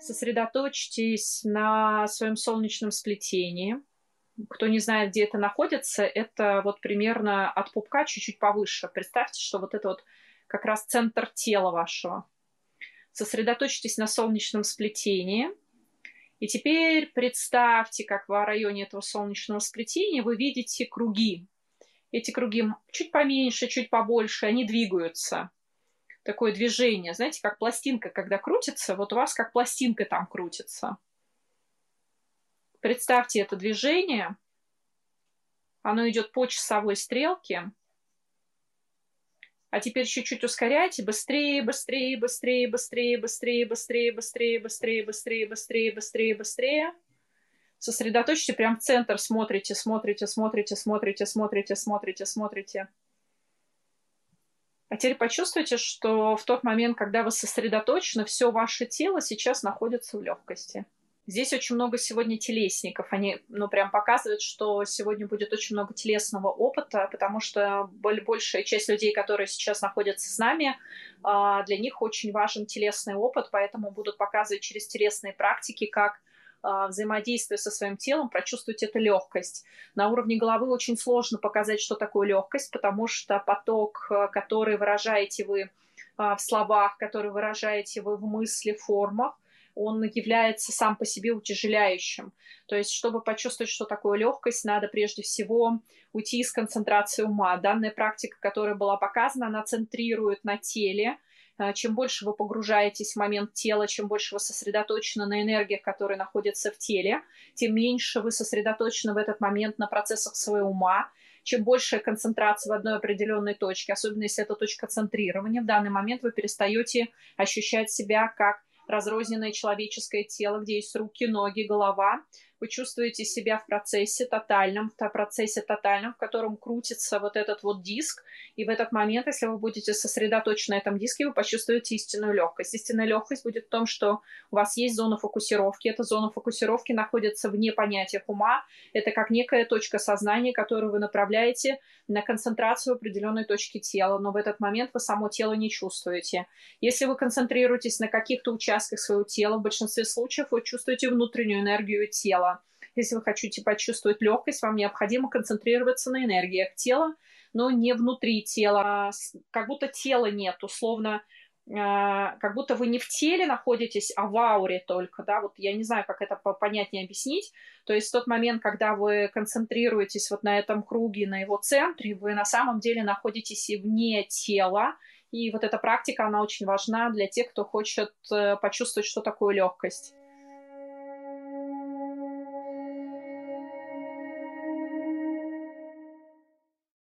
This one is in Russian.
Сосредоточьтесь на своем солнечном сплетении. Кто не знает, где это находится, это вот примерно от пупка чуть-чуть повыше. Представьте, что вот это вот как раз центр тела вашего. Сосредоточьтесь на солнечном сплетении. И теперь представьте, как в районе этого солнечного сплетения вы видите круги. Эти круги чуть поменьше, чуть побольше, они двигаются такое движение, знаете, как пластинка, когда крутится, вот у вас как пластинка там крутится. Представьте это движение, оно идет по часовой стрелке, а теперь чуть-чуть ускоряйте, быстрее, быстрее, быстрее, быстрее, быстрее, быстрее, быстрее, быстрее, быстрее, быстрее, быстрее, быстрее. Сосредоточьте прям в центр, смотрите, смотрите, смотрите, смотрите, смотрите, смотрите, смотрите. А теперь почувствуйте, что в тот момент, когда вы сосредоточены, все ваше тело сейчас находится в легкости. Здесь очень много сегодня телесников. Они, ну, прям показывают, что сегодня будет очень много телесного опыта, потому что большая часть людей, которые сейчас находятся с нами, а, для них очень важен телесный опыт, поэтому будут показывать через телесные практики, как взаимодействия со своим телом, прочувствовать эту легкость. На уровне головы очень сложно показать, что такое легкость, потому что поток, э, который выражаете вы а, в словах, который выражаете вы в мысли, формах, он является сам по себе утяжеляющим. То есть, чтобы почувствовать, что такое легкость, надо прежде всего уйти из концентрации ума. Данная практика, которая была показана, она центрирует на теле, чем больше вы погружаетесь в момент тела, чем больше вы сосредоточены на энергиях, которые находятся в теле, тем меньше вы сосредоточены в этот момент на процессах своего ума, чем большая концентрация в одной определенной точке, особенно если это точка центрирования, в данный момент вы перестаете ощущать себя как разрозненное человеческое тело, где есть руки, ноги, голова, вы чувствуете себя в процессе тотальном, в процессе тотальном, в котором крутится вот этот вот диск, и в этот момент, если вы будете сосредоточены на этом диске, вы почувствуете истинную легкость. Истинная легкость будет в том, что у вас есть зона фокусировки. Эта зона фокусировки находится вне понятия ума. Это как некая точка сознания, которую вы направляете на концентрацию в определенной точке тела, но в этот момент вы само тело не чувствуете. Если вы концентрируетесь на каких-то участках своего тела, в большинстве случаев вы чувствуете внутреннюю энергию тела. Если вы хотите почувствовать легкость, вам необходимо концентрироваться на энергиях тела, но не внутри тела. Как будто тела нет, условно, э, как будто вы не в теле находитесь, а в ауре только, да, вот я не знаю, как это понятнее объяснить, то есть тот момент, когда вы концентрируетесь вот на этом круге, на его центре, вы на самом деле находитесь и вне тела, и вот эта практика, она очень важна для тех, кто хочет э, почувствовать, что такое легкость.